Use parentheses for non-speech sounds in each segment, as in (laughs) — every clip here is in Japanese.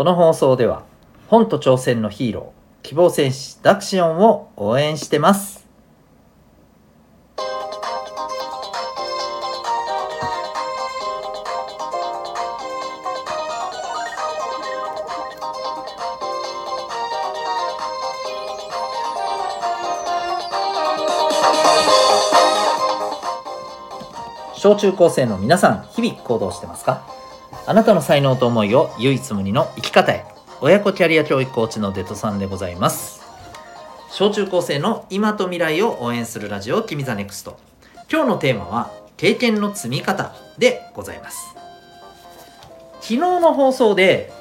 この放送では本と挑戦のヒーロー希望戦士ダクシオンを応援してます。小中高生の皆さん日々行動してますか？あなたの才能と思いを唯一無二の生き方へ。親子キャリア教育コーチのデトさんでございます。小中高生の今と未来を応援するラジオ君ザネクスト。今日のテーマは経験の積み方でございます。昨日の放送で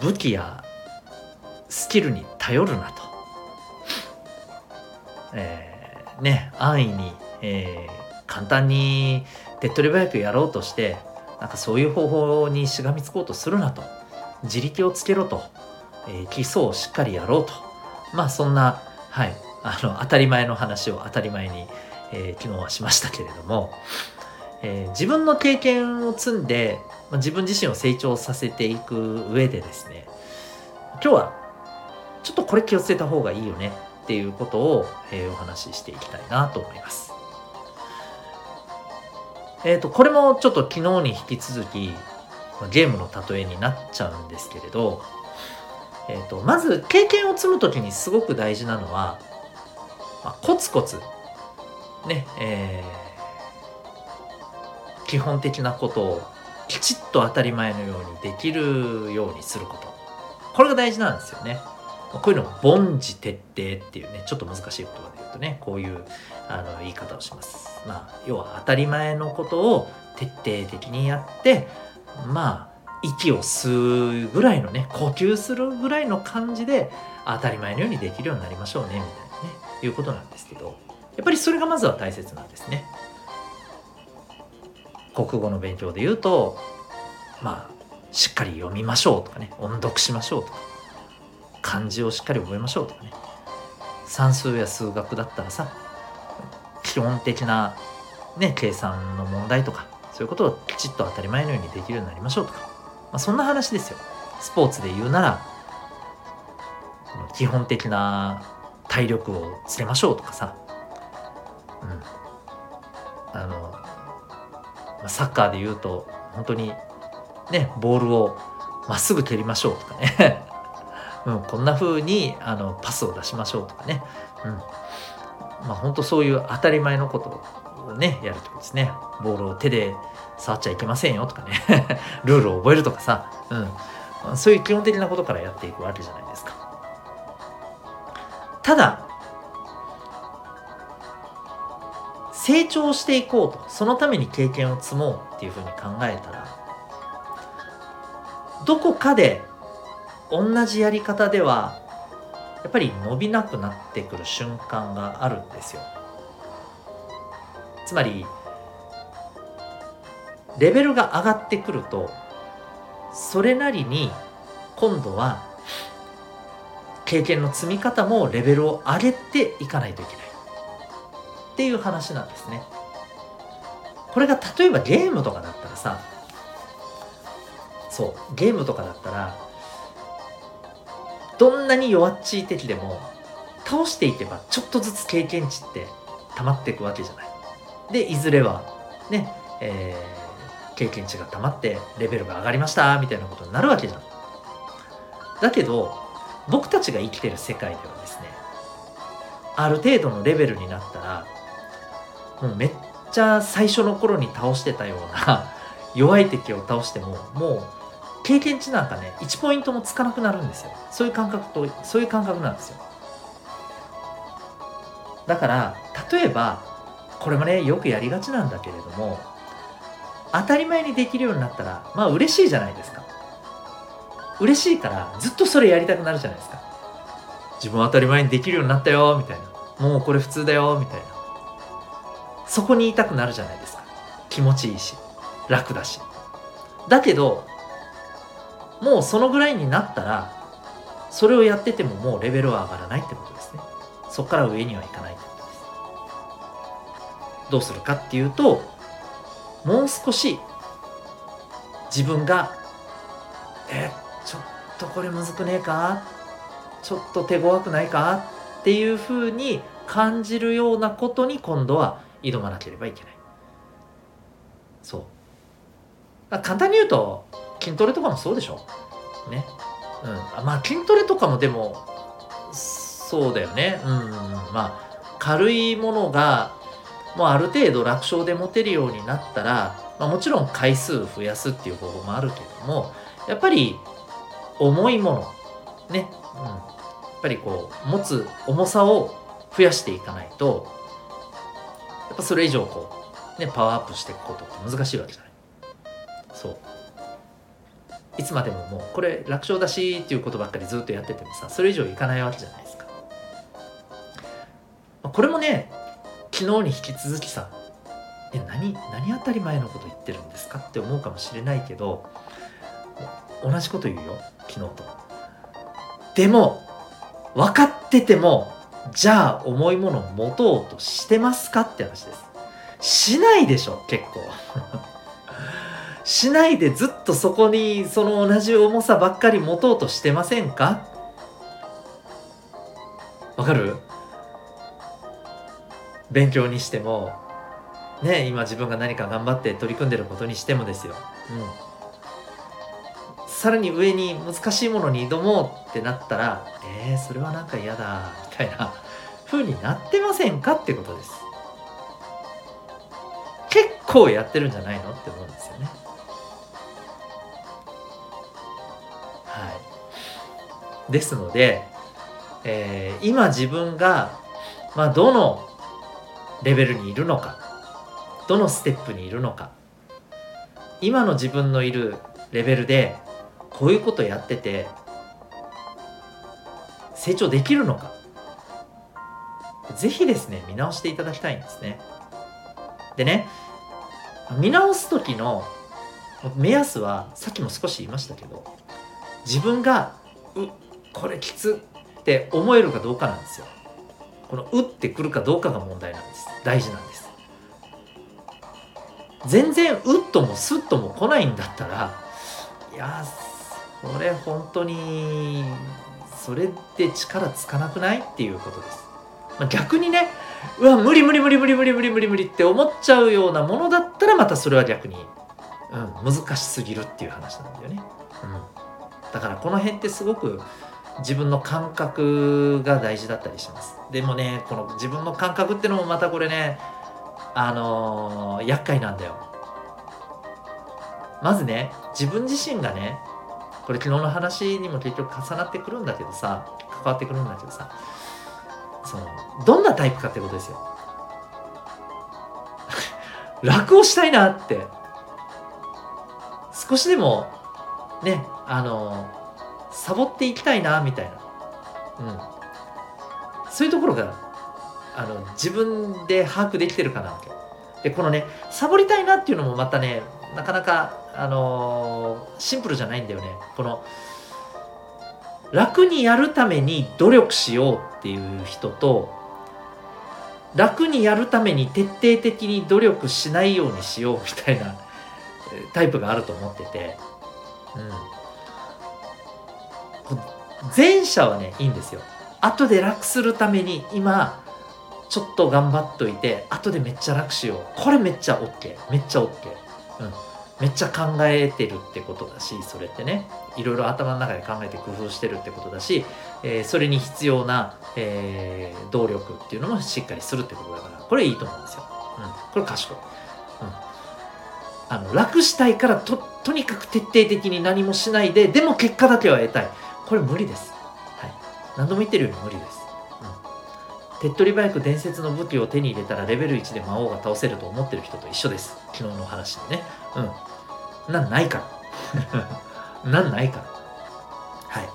武器やスキルに頼るなと、えー、ね安易に、えー、簡単に手っ取り早くやろうとしてなんかそういう方法にしがみつこうとするなと。自力をつけろと、えー、基礎をしっかりやろうと。まあそんなはい。あの当たり前の話を当たり前に、えー、昨日はしましたけれども、えー、自分の経験を積んで、まあ、自分自身を成長させていく上でですね。今日はちょっとこれ気をつけた方がいいよねっていうことを、えー、お話ししていきたいなと思います。えっ、ー、と、これもちょっと昨日に引き続き、ゲームの例えになっちゃうんですけれど、えっ、ー、と、まず経験を積む時にすごく大事なのは、まあ、コツコツ、ね、えー、基本的なことをきちっと当たり前のようにできるようにすること。これが大事なんですよね。こういうのを凡事徹底っていうね、ちょっと難しい言葉で言うとね、こういうあの言い方をします。まあ、要は当たり前のことを徹底的にやって、まあ、息を吸うぐらいのね、呼吸するぐらいの感じで当たり前のようにできるようになりましょうね、みたいなね、いうことなんですけど、やっぱりそれがまずは大切なんですね。国語の勉強で言うと、まあ、しっかり読みましょうとかね、音読しましょうとか、漢字をしっかり覚えましょうとかね、算数や数学だったらさ、基本的な、ね、計算の問題とかそういうことをきちっと当たり前のようにできるようになりましょうとか、まあ、そんな話ですよ。スポーツで言うなら基本的な体力をつけましょうとかさ、うん、あのサッカーで言うと本当にねボールをまっすぐ蹴りましょうとかね、うん、こんな風にあのパスを出しましょうとかね、うん、まあ本当そういう当たり前のことをねやるってことですね。ボールを手で触っちゃいけませんよとかね。(laughs) ルールを覚えるとかさ、うん、そういう基本的なことからやっていくわけじゃないですか。ただ成長していこうとそのために経験を積もうっていうふうに考えたらどこかで同じやり方ではやっぱり伸びなくなってくる瞬間があるんですよ。つまりレベルが上がってくるとそれなりに今度は経験の積み方もレベルを上げていかないといけない。っていう話なんですね。これが例えばゲームとかだったらさそうゲームとかだったらどんなに弱っちい敵でも倒していけばちょっとずつ経験値って溜まっていくわけじゃない。でいずれはね、えー、経験値が溜まってレベルが上がりましたみたいなことになるわけじゃん。だけど僕たちが生きてる世界ではですねある程度のレベルになったらもうめっちゃ最初の頃に倒してたような弱い敵を倒してももう経験値なんかね1ポイントもつかなくなるんですよ。そういう感覚とそういう感覚なんですよ。だから例えばこれもねよくやりがちなんだけれども当たり前にできるようになったらまあ嬉しいじゃないですか。嬉しいからずっとそれやりたくなるじゃないですか。自分当たり前にできるようになったよみたいな。もうこれ普通だよみたいな。そこにいたくなるじゃないですか。気持ちいいし楽だし。だけどもうそのぐらいになったらそれをやっててももうレベルは上がらないってことですね。そこから上にはいかないってことです。どうするかっていうともう少し自分がえちょっとこれむずくねえか？ちょっと手強くないか？っていうふうに感じるようなことに今度は挑まなければいけない。そう。簡単に言うと筋トレとかもそうでしょ？ね。うん。まあ筋トレとかもでもそうだよね。うん、まあ軽いものがもうある程度楽勝で持てるようになったら、まあ、もちろん回数増やすっていう方法もあるけどもやっぱり重いものね、うん、やっぱりこう持つ重さを増やしていかないとやっぱそれ以上こうねパワーアップしていくことって難しいわけじゃない。そう。いつまでももうこれ楽勝だしっていうことばっかりずっとやっててもさそれ以上いかないわけじゃないですか。まこれもね昨日に引き続きさえ何何当たり前のこと言ってるんですか？って思うかもしれないけど同じこと言うよ昨日と。でも分かっててもじゃあ重いものを持とうとしてますか？って話です。しないでしょ結構。しないでずっとそこにその同じ重さばっかり持とうとしてませんか？わかる？勉強にしてもね今自分が何か頑張って取り組んでることにしてもですよ、うん、さらに上に難しいものに挑もうってなったらえー、それはなんか嫌だみたいな (laughs) 風になってませんかってことです。結構やってるんじゃないの？って思うんですよね。ですので、えー、今自分が、まあ、どのレベルにいるのかどのステップにいるのか今の自分のいるレベルでこういうことやってて成長できるのかぜひですね見直していただきたいんですね。でね見直す時の目安はさっきも少し言いましたけど自分がこれきつって思えるかどうかなんですよ。この「う」ってくるかどうかが問題なんです。大事なんです。全然「う」っとも「す」っとも来ないんだったらいやそれ本当にそれで力つかなくないっていうことです、ま、逆にねうわ無理無理無理無理無理無理無理無理って思っちゃうようなものだったらまたそれは逆に、うん、難しすぎるっていう話なんだよね、うん、だからこの辺ってすごく自分の感覚が大事だったりします。でもねこの自分の感覚ってのもまたこれねあのー、厄介なんだよ。まずね自分自身がねこれ昨日の話にも結局重なってくるんだけどさ関わってくるんだけどさそのどんなタイプかってことですよ。(laughs) 楽をしたいなって。少しでもねあのサボっていきたいなみたいな、うん、そういうところがあの自分で把握できてるかなでこのねサボりたいなっていうのもまたねなかなかあのー、シンプルじゃないんだよね。この楽にやるために努力しようっていう人と楽にやるために徹底的に努力しないようにしようみたいなタイプがあると思ってて、うん、前者はねいいんですよ。後で楽するために今ちょっと頑張っといて後でめっちゃ楽しよう。これめっちゃ OK めっちゃ OK うん。めっちゃ考えてるってことだしそれってね。いろいろ頭の中で考えて工夫してるってことだし、えー、それに必要な、えー、動力っていうのもしっかりするってことだから。これいいと思うんですよ、うん、これ賢い、うん、あの楽したいからととにかく徹底的に何もしないででも結果だけは得たい。これ無理です。はい。何度も言ってるように無理です。うん。手っ取り早く伝説の武器を手に入れたらレベル1で魔王が倒せると思ってる人と一緒です。昨日の話でね。うん。なんないから。(laughs) なんないから。はい。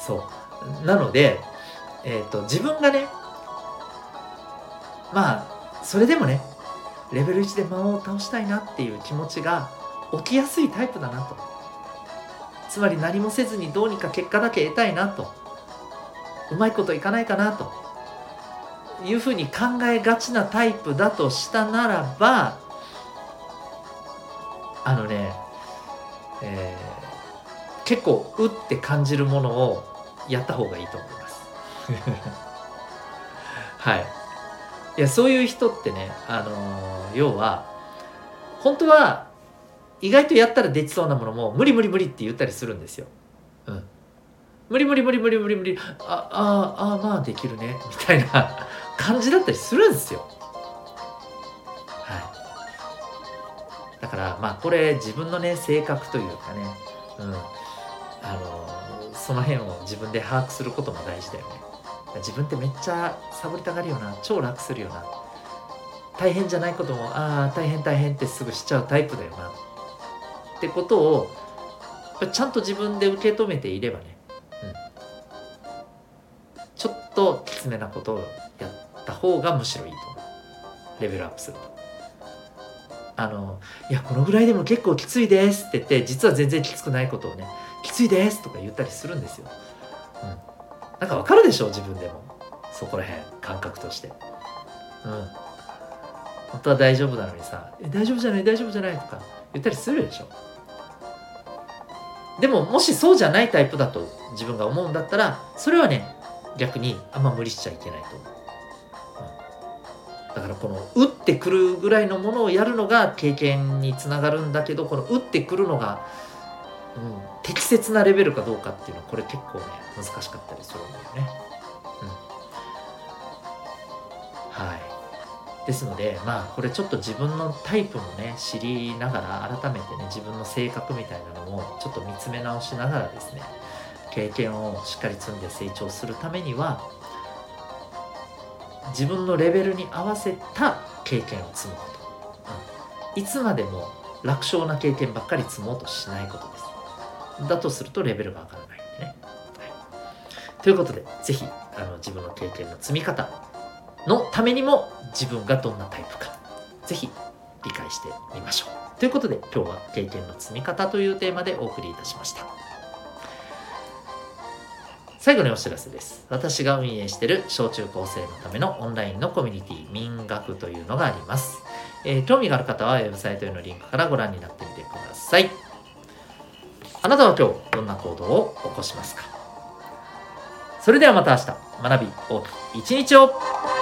そう。なので、えっ、ー、と、自分がね、まあ、それでもね、レベル1で魔王を倒したいなっていう気持ちが起きやすいタイプだなと。つまり何もせずにどうにか結果だけ得たいなと。うまいこといかないかなと。いうふうに考えがちなタイプだとしたならばあのねえー、結構うって感じるものをやった方がいいと思います。(laughs) はい。いやそういう人ってねあのー、要は本当は意外とやったらできそうなものも無理無理無理って言ったりするんですよ。うん。無理無理無理無理無理無理あああまあできるねみたいな (laughs) 感じだったりするんですよ。はい。だからまあこれ自分のね性格というかね、うん、あのその辺を自分で把握することも大事だよね。自分ってめっちゃサボりたがるよな超楽するよな大変じゃないこともああ大変大変ってすぐしちゃうタイプだよなってことをちゃんと自分で受け止めていればね、うん、ちょっときつめなことをやった方がむしろいいと思うレベルアップすると。あのいやこのぐらいでも結構きついですって言って実は全然きつくないことをねきついですとか言ったりするんですよ。うん、なんかわかるでしょ自分でもそこら辺感覚として。うん本当は大丈夫なのにさ「え大丈夫じゃない大丈夫じゃない」とか言ったりするでしょ。でももしそうじゃないタイプだと自分が思うんだったらそれはね逆にあんま無理しちゃいけないと思う、うん、だからこの打ってくるぐらいのものをやるのが経験につながるんだけどこの打ってくるのが、うん、適切なレベルかどうかっていうのはこれ結構ね難しかったりするんだよね、うん、はい。ですのでまあこれちょっと自分のタイプもね知りながら改めてね自分の性格みたいなのもちょっと見つめ直しながらですね経験をしっかり積んで成長するためには自分のレベルに合わせた経験を積むこと、うん、いつまでも楽勝な経験ばっかり積もうとしないことです。だとするとレベルが上がらないんでね、はい、ということで是非あの自分の経験の積み方のためにも自分がどんなタイプか。ぜひ理解してみましょう。ということで今日は経験の積み方というテーマでお送りいたしました。最後にお知らせです。私が運営している小中高生のためのオンラインのコミュニティ民学というのがあります、えー、興味がある方はウェブサイトへのリンクからご覧になってみてください。あなたは今日どんな行動を起こしますか？それではまた明日。学び大きい一日を。